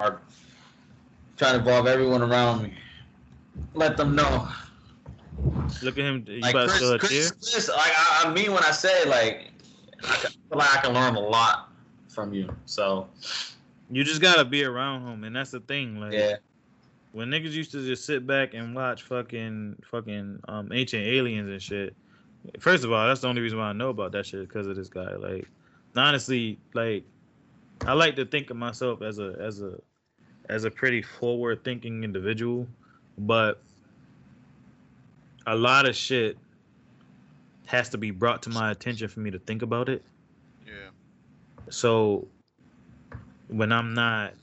Trying to involve everyone around me. Let them know. Look at him. You Like about Chris, Chris. Chris, like I, I mean when I say like, I feel like I can learn a lot from you. So You just gotta be around him, and that's the thing. Like, yeah, when niggas used to just sit back and watch fucking fucking um ancient aliens and shit. First of all, that's the only reason why I know about that shit because of this guy. Like, honestly, like, I like to think of myself as a as a as a pretty forward thinking individual, but a lot of shit has to be brought to my attention for me to think about it. Yeah. So when I'm not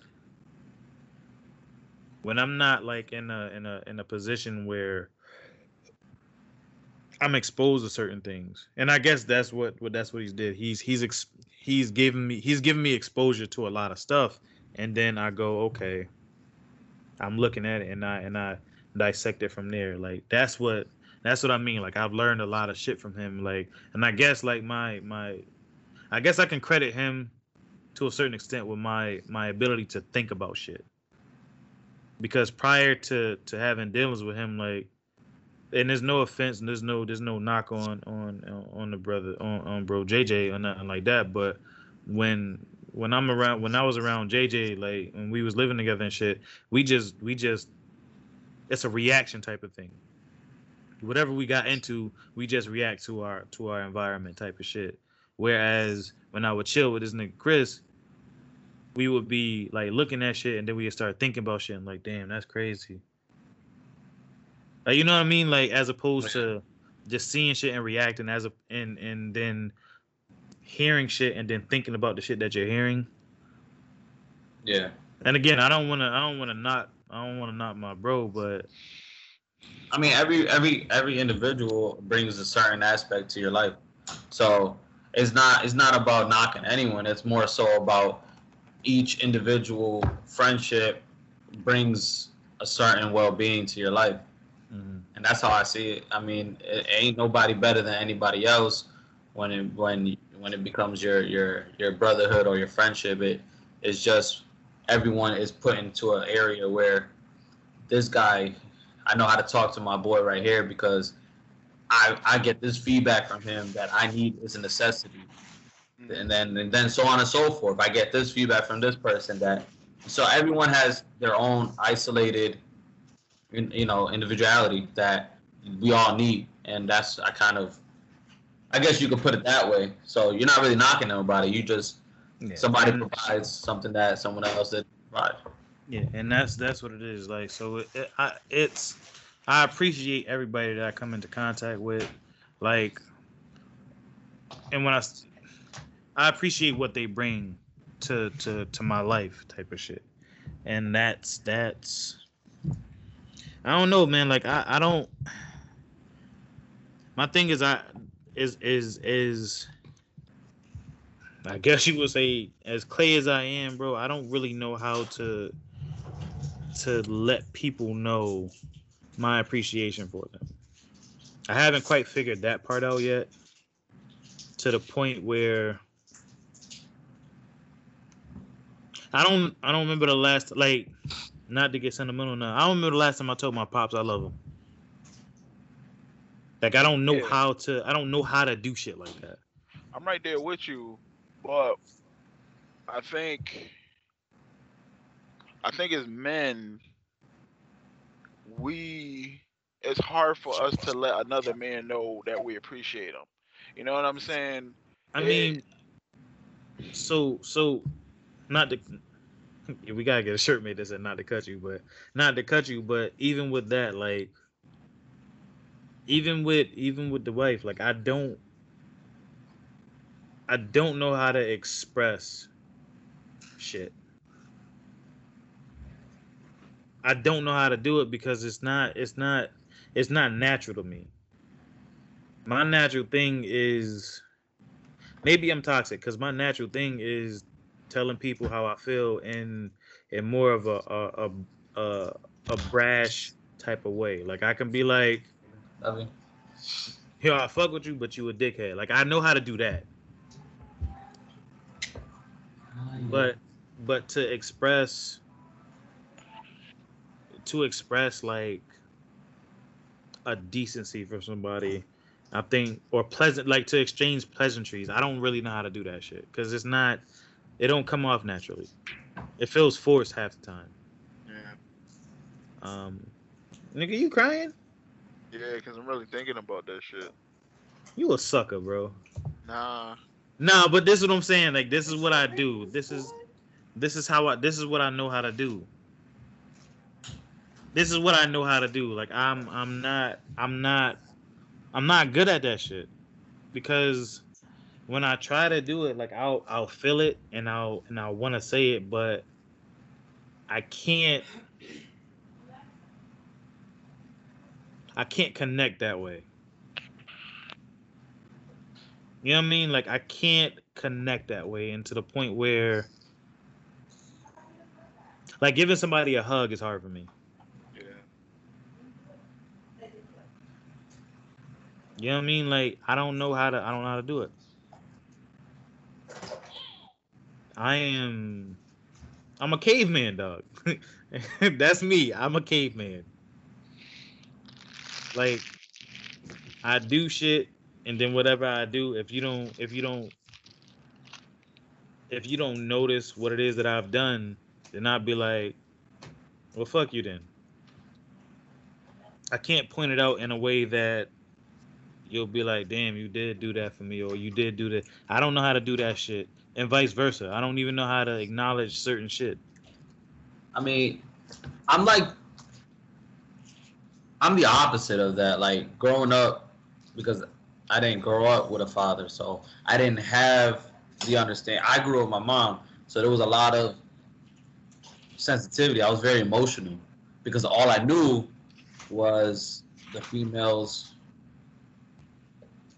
when I'm not like in a in a in a position where I'm exposed to certain things. And I guess that's what, what that's what he's did. He's he's ex, he's given me he's given me exposure to a lot of stuff and then I go, okay. I'm looking at it and I and I dissect it from there. Like that's what that's what I mean. Like I've learned a lot of shit from him like and I guess like my my I guess I can credit him to a certain extent with my my ability to think about shit. Because prior to to having dealings with him, like, and there's no offense, and there's no there's no knock on on on the brother on on bro JJ or nothing like that. But when when I'm around when I was around JJ, like when we was living together and shit, we just we just it's a reaction type of thing. Whatever we got into, we just react to our to our environment type of shit. Whereas when I would chill with this nigga Chris, we would be like looking at shit and then we would start thinking about shit and like, damn, that's crazy. Like you know what I mean? Like as opposed to just seeing shit and reacting as a and and then hearing shit and then thinking about the shit that you're hearing. yeah. And again, I don't wanna I don't wanna not I don't wanna knock my bro, but I mean, every every every individual brings a certain aspect to your life. So it's not it's not about knocking anyone. It's more so about each individual friendship brings a certain well-being to your life, mhm. and that's how I see it. I mean, it ain't nobody better than anybody else when it when when it becomes your your your brotherhood or your friendship. It's just everyone is put into an area where this guy I know how to talk to my boy right here because I I get this feedback from him that I need is a necessity, mm-hmm. and then and then so on and so forth. I get this feedback from this person that so everyone has their own isolated, you know, individuality that we all need, and that's I kind of. I guess you could put it that way. So you're not really knocking nobody. You just yeah. somebody And- provides something that someone else didn't provide. Yeah, and that's that's what it is. Like, so it, it, I, it's I appreciate everybody that I come into contact with, like, and when I I appreciate what they bring to to to my life, type of shit, and that's that's I don't know, man. Like, I I don't. My thing is I is is is. I guess you would say, as clay as I am, bro, I don't really know how to to let people know my appreciation for them. I haven't quite figured that part out yet. To the point where I don't I don't remember the last like not to get sentimental now. I don't remember the last time I told my pops I love him. Like I don't know Yeah. how to I don't know how to do shit like that. I'm right there with you, but I think I think as men, we it's hard for us to let another man know that we appreciate him. You know what I'm saying? I mean, so so, not to yeah, we gotta get a shirt made that said not to cut you, but not to cut you, but even with that, like, even with even with the wife, like, I don't, I don't know how to express shit. I don't know how to do it because it's not it's not it's not natural to me. My natural thing is maybe I'm toxic because my natural thing is telling people how I feel in in more of a a a, a, a brash type of way. Like I can be like, I mean, yo, I fuck with you, but you a dickhead. Like I know how to do that. But but to express to express like a decency for somebody, I think, or pleasant, like to exchange pleasantries. I don't really know how to do that shit because it's not, it don't come off naturally. It feels forced half the time. Yeah, Um, nigga, you crying? Yeah, because I'm really thinking about that shit. You a sucker, bro. Nah, Nah, but this is what I'm saying. Like, this is what I do. This is, this is how I. This is what I know how to do. This is what I know how to do. Like, I'm, I'm not, I'm not, I'm not good at that shit, because when I try to do it, like, I'll, I'll feel it and I'll, and I want to say it, but I can't. I can't connect that way. You know what I mean? Like I can't connect that way, and to the point where, like, giving somebody a hug is hard for me. yeah, You know what I mean? Like I don't know how to. I don't know how to do it. I am. I'm a caveman, dog. That's me. I'm a caveman. Like I do shit, and then whatever I do, if you don't, if you don't, if you don't notice what it is that I've done, then I'd be like, well, fuck you then. I can't point it out in a way that you'll be like, damn, you did do that for me, or you did do that. I don't know how to do that shit, and vice versa. I don't even know how to acknowledge certain shit. I mean, I'm like, I'm the opposite of that. Like growing up, because I didn't grow up with a father, so I didn't have the understand. I grew up with my mom, so there was a lot of sensitivity. I was very emotional because all I knew was the females,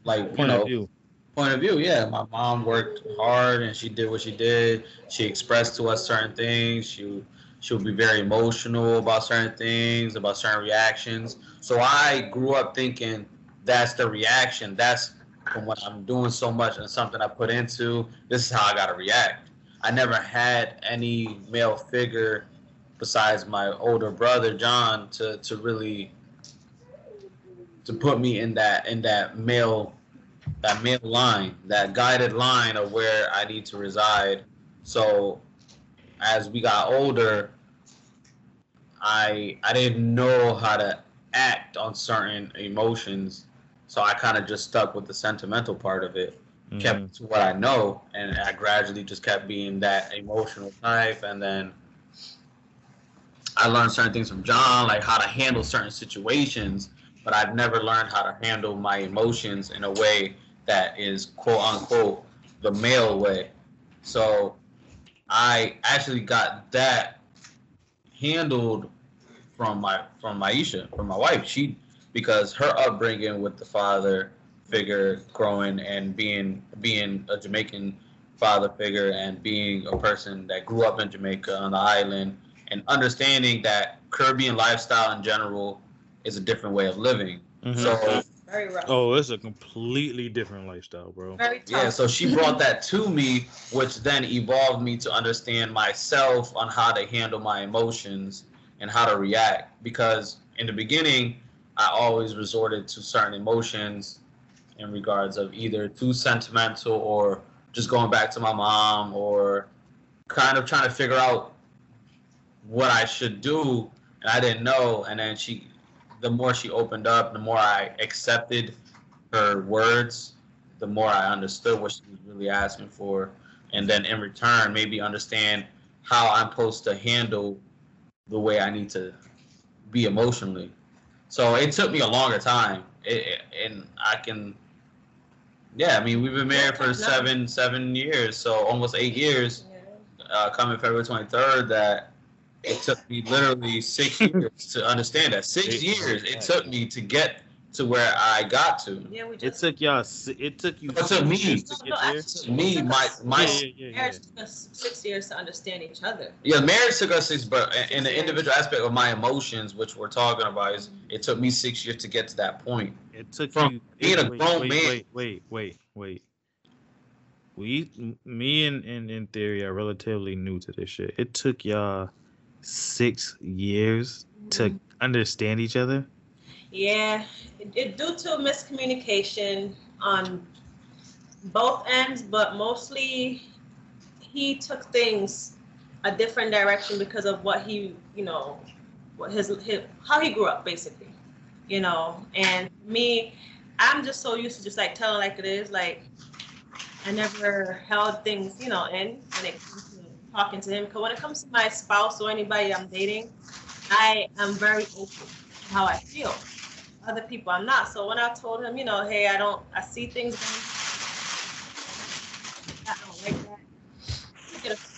like you Point know, of view. point of view, yeah. My mom worked hard and she did what she did. She expressed to us certain things. She she would be very emotional about certain things, about certain reactions. So I grew up thinking that's the reaction. That's from what I'm doing so much and something I put into. This is how I gotta react. I never had any male figure besides my older brother John to to really to put me in that in that male that male line, that guided line of where I need to reside. So as we got older, I I didn't know how to act on certain emotions. So I kind of just stuck with the sentimental part of it, Mhm. kept to what I know, and I gradually just kept being that emotional type. And then I learned certain things from John, like how to handle certain situations, but I've never learned how to handle my emotions in a way that is quote unquote the male way. So I actually got that handled from my from Maisha, from my wife. She because her upbringing with the father figure growing and being being a Jamaican father figure and being a person that grew up in Jamaica on the island and understanding that Caribbean lifestyle in general is a different way of living. Mhm. So Very rough. oh, it's a completely different lifestyle, bro. Very tough. yeah, so she brought that to me, which then evolved me to understand myself on how to handle my emotions and how to react. Because in the beginning, I always resorted to certain emotions in regards of either too sentimental or just going back to my mom or kind of trying to figure out what I should do. And I didn't know. And then she, the more she opened up, the more I accepted her words the more I understood what she was really asking for, and then in return, maybe understand how I'm supposed to handle the way I need to be emotionally. So it took me a longer time, it, and I can, yeah. I mean, we've been married for seven seven years, so almost eight years. Uh, coming February 23rd, that it took me literally six years to understand that. Six Eight years it took me to get to where I got to. Yeah, we just, It just took y'all. It took you. It took me. years to No, get there. actually, Me, took my my Yeah, yeah, yeah, yeah. marriage took us six years to understand each other. Yeah, marriage took us six, but in- in the Six individual aspect of my emotions, which we're talking about, is mm-hmm. it took me six years to get to that point. It took From you being a wait, grown wait, man- Wait, wait, wait, wait. We, me, and in, in theory, are relatively new to this shit. It took y'all six years to mm-hmm. understand each other? Yeah, it, it due to miscommunication on both ends, but mostly he took things a different direction because of what he, you know, what his, his how he grew up basically, you know. And me, I'm just so used to just like telling like it is. Like I never held things, you know, in when it comes talking to him. Because when it comes to my spouse or anybody I'm dating, I am very open to how I feel. Other people, I'm not. So when I told him, you know, hey, I don't, I see things. I don't like that. he get offended.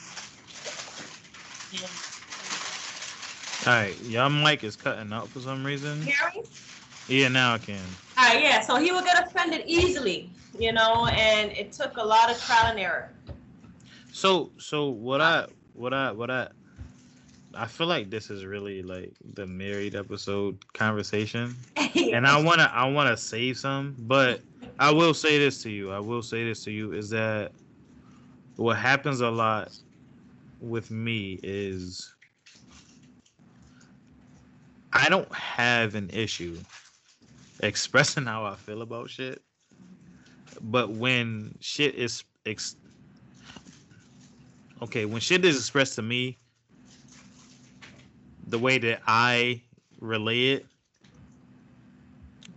All right, y'all mic is cutting out for some reason. Yeah, now I can. All right, yeah. So he would get offended easily, you know, and it took a lot of trial and error. So so what I what I what I I feel like this is really like the married episode conversation. And I wanna I wanna save some, but I will say this to you. I will say this to you is that what happens a lot with me is I don't have an issue expressing how I feel about shit. But when shit is ex- okay, when shit is expressed to me, the way that I relay it,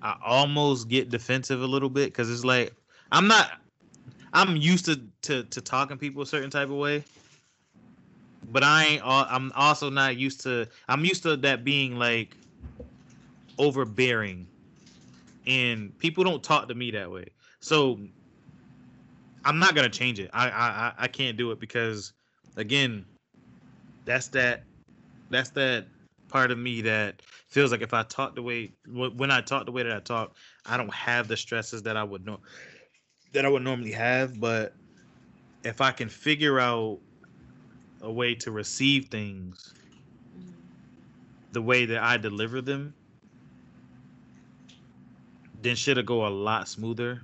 I almost get defensive a little bit because it's like I'm not. I'm used to, to to talking people a certain type of way, but I ain't. I'm also not used to. I'm used to that being like overbearing, and people don't talk to me that way. So I'm not gonna change it. I I I- can't do it because again, that's that that's that part of me that feels like if I talk the way when I talk the way that I talk, I don't have the stresses that I would know that I would normally have. But if I can figure out a way to receive things the way that I deliver them, then shit'll go a lot smoother.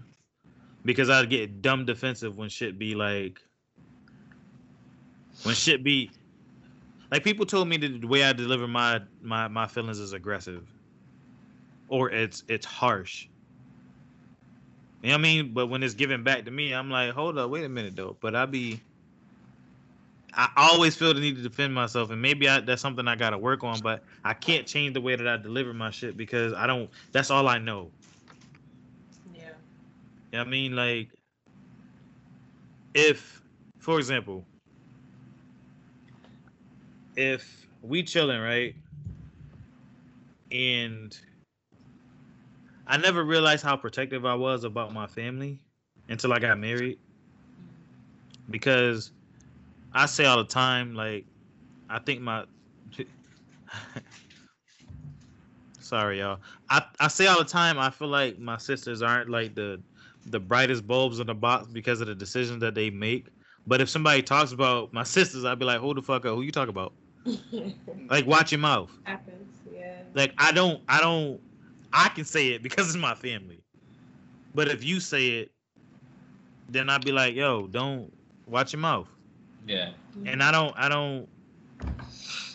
Because I get dumb defensive when shit be like when shit be like people told me that the way I deliver my my my feelings is aggressive. Or it's it's harsh. You know what I mean? But when it's given back to me, I'm like, hold up, wait a minute though. But I be I always feel the need to defend myself, and maybe I, that's something I gotta work on. But I can't change the way that I deliver my shit because I don't. That's all I know. Yeah. You know what I mean? Like, if, for example, if we chilling, right? And I never realized how protective I was about my family until I got married. Because I say all the time, like, I think my sorry y'all. I, I say all the time I feel like my sisters aren't like the the brightest bulbs in the box because of the decisions that they make. But if somebody talks about my sisters, I'd be like, hold the fuck up. Who you talk about? Like watch your mouth. Happens, yeah. Like I don't I don't I can say it because it's my family. But if you say it, then I'd be like, yo, don't watch your mouth. Yeah. And I don't I don't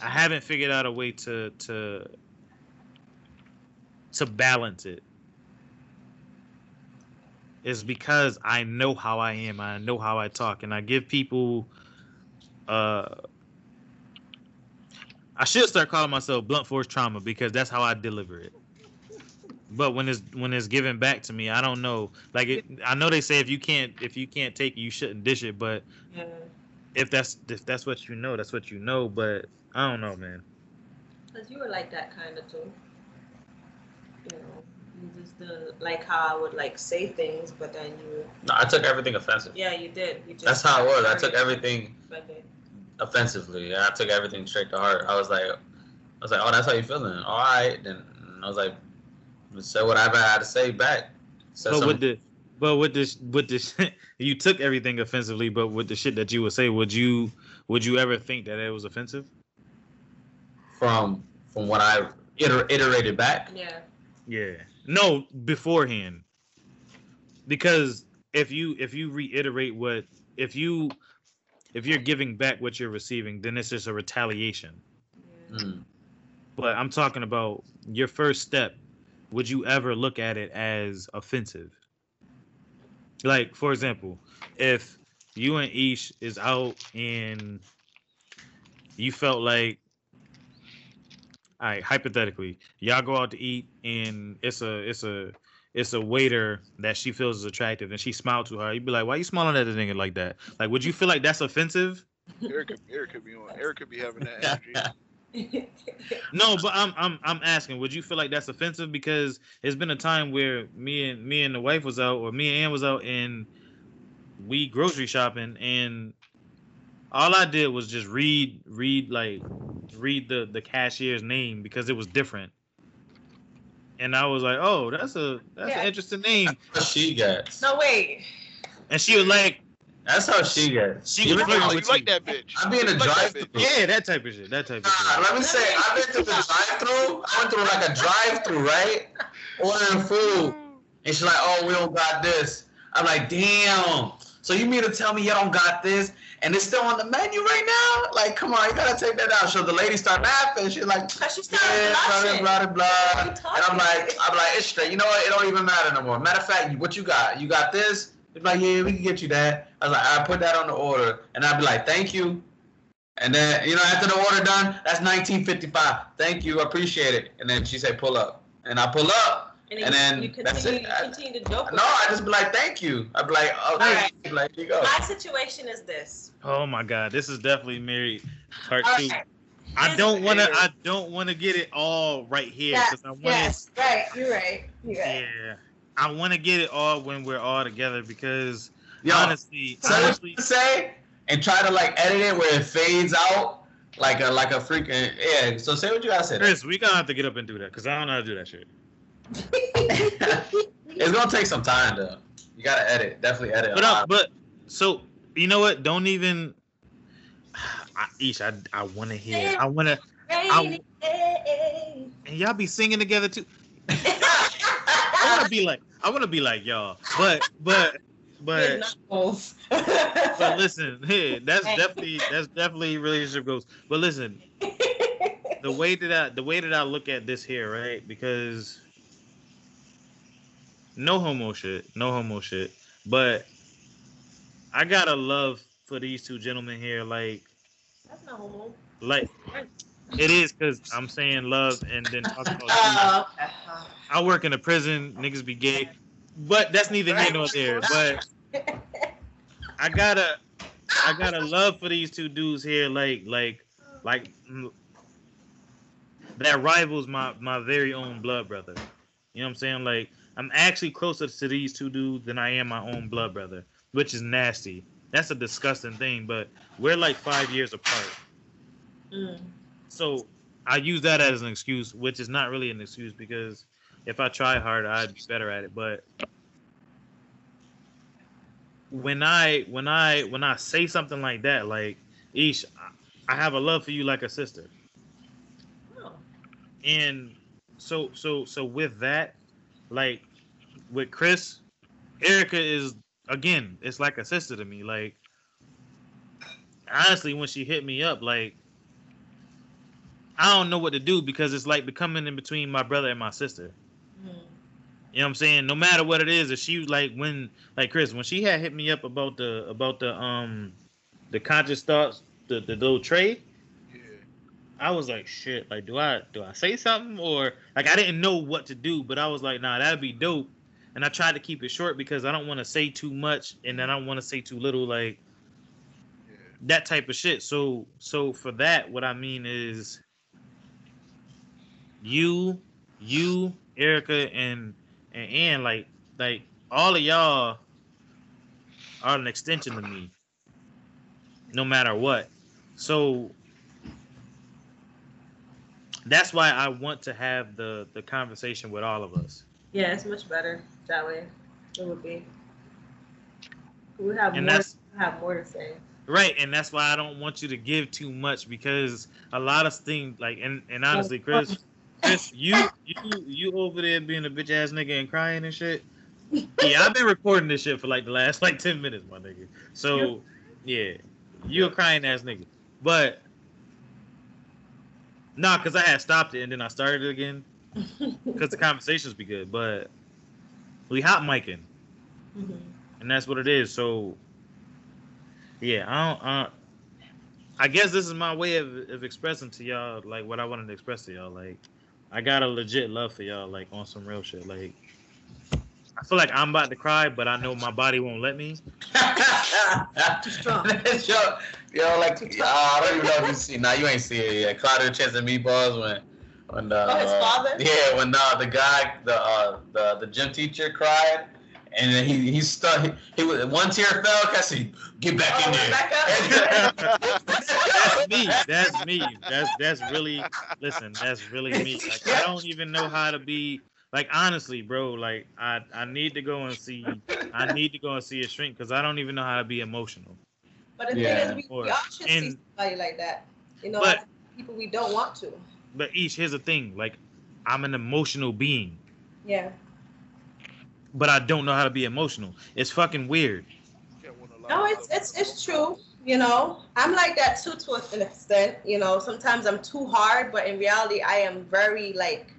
I haven't figured out a way to to to balance it. It's because I know how I am, I know how I talk, and I give people uh I should start calling myself blunt force trauma because that's how I deliver it. But when it's when it's given back to me, I don't know. Like it, I know they say if you can't if you can't take it, you shouldn't dish it. But Yeah. if that's if that's what you know, that's what you know. But I don't know, man. Cause you were like that kind of too. You know, you like how I would like say things, but then you, No, I took everything offensive. yeah, you did. You just That's how it was. I took everything offended. offensively. Yeah, I took everything straight to heart. I was like, I was like, oh, that's how you feeling? All right. Then I was like, say whatever I had to say back. Said But some- with the but with this with this you took everything offensively. But with the shit that you would say, would you would you ever think that it was offensive? from from what I iter- iterated back. Yeah. Yeah. No, beforehand. Because if you if you reiterate what if you if you're giving back what you're receiving, then it's just a retaliation. Mm. but I'm talking about your first step. Would you ever look at it as offensive? Like, for example, if you and Ish is out and you felt like, all right, hypothetically, y'all go out to eat and it's a it's a it's a waiter that she feels is attractive and she smiled to her, you'd be like, why you smiling at the nigga like that? Like, would you feel like that's offensive? Eric, could- Eric could be on. Eric could be having that energy. No, but I'm I'm I'm asking, would you feel like that's offensive? Because it's been a time where me and me and the wife was out, or me and Ann was out, and we grocery shopping, and all I did was just read read like read the the cashier's name because it was different, and I was like, oh, that's a that's Yeah. an interesting name, That's she gets. no wait. and she was like, That's how she gets. She You was know, flirting Oh, with you like that bitch? I'm being a You like that drive-thru. bitch. yeah, that type of shit, that type of Nah, shit. let me say, I've been to the drive-through. I went through like a drive-through, right? Ordering food, and she's like, "Oh, we don't got this." I'm like, "Damn." So you mean to tell me you don't got this, and it's still on the menu right now? Like, come on, you gotta take that out. So the lady start laughing. She's like, Cause she "Yeah, blah blah blah blah." What are you And I'm like. I'm like, it's straight. You know what? It don't even matter no more. Matter of fact, what you got? You got this? It's like, yeah, we can get you that. I was like, I put that on the order, and I'd be like, thank you. And then, you know, after the order done, that's 1955. Thank you, I appreciate it. And then she said, pull up, and I pull up. And, and then you that's continue, it. you I- continue to joke. No, I just be like, thank you. I'd be like, oh, Alright. thank you. Like, here you go. My situation is this. Oh my god, this is definitely married part All two. right. I don't want to. I don't want to get it all right here Yes, because I want yes, right. You're right. You're right. Yeah, I want to get it all when we're all together because Yo, honestly, say what honestly, you say, and try to like edit it where it fades out like a like a freaking yeah. So say what you gotta say. Chris, we gonna have to get up and do that because I don't know how to do that shit. It's gonna take some time though. You gotta edit, definitely edit. a But uh, but so you know what? Don't even. I, Ish, I I want to hear. I want to, Rainy day. and y'all be singing together too. I want to be like, I want to be like y'all, but but but. Good knuckles. But listen, hey, that's definitely that's definitely relationship goals. But listen, the way that I the way that I look at this here, right? Because no homo shit, no homo shit. But I got a love for these two gentlemen here, like That's not homo. like it is because I'm saying love and then talking about Oh, okay. I work in a prison, niggas be gay. But that's neither here nor there. But I got a I got a love for these two dudes here, like like like that rivals my my very own blood brother. You know what I'm saying? Like I'm actually closer to these two dudes than I am my own blood brother, which is nasty. That's a disgusting thing, but we're like five years apart. Mm. So I use that as an excuse, which is not really an excuse because if I try hard, I'd be better at it. But when I when I when I say something like that, like Ish, I- have a love for you like a sister, Oh. and so so so with that, like with Chris, Erica is again, it's like a sister to me. Like honestly, when she hit me up, like I don't know what to do because it's like becoming in between my brother and my sister. You know what I'm saying? No matter what it is, if she was like when like Chris, when she had hit me up about the about the um the conscious thoughts, the, the little tray, Yeah. I was like, shit, like do I do I say something or like I didn't know what to do, but I was like, nah, that'd be dope. And I tried to keep it short because I don't want to say too much and then I don't want to say too little, like Yeah. that type of shit. So so for that, what I mean is you, you, Erica, and and Ann, like like all of y'all are an extension to me. No matter what. So that's why I want to have the the conversation with all of us. Yeah, it's much better that way. It would be. We have And more. Have more to say. Right, and that's why I don't want you to give too much because a lot of things like and, and honestly, Chris, Chris, you you you over there being a bitch ass nigga and crying and shit. Yeah, I've been recording this shit for like the last like ten minutes, my nigga. So yeah, you a crying ass nigga. But Nah, because I had stopped it and then I started it again because the conversations be good. But we hot micing, Mhm. and that's what it is. So yeah, I don't. Uh, I guess this is my way of, of expressing to y'all like what I wanted to express to y'all. Like I got a legit love for y'all, like on some real shit. Like I feel like I'm about to cry, but I know my body won't let me. Too strong. yo, yo, like uh, I don't even know if you see. Nah, you ain't see it yet. Claudio Chance and Meatballs when when the Oh, his father? yeah when uh, the guy the uh, the the gym teacher cried. And then he he stuck. He, he was one tear fell. I said, "Get back Oh, in there." back. That's me. That's me. That's that's really listen. That's really me. Like I don't even know how to be. Like honestly, bro. Like I I need to go and see. I need to go and see a shrink because I don't even know how to be emotional. But the Yeah. thing is, we, we all should see somebody like that. You know, But- people we don't want to. But each here's the thing. Like I'm an emotional being, Yeah. but I don't know how to be emotional. It's fucking weird. Can't win a lot No, it's it's it's true. You know, I'm like that too to an extent. You know, sometimes I'm too hard, but in reality, I am very like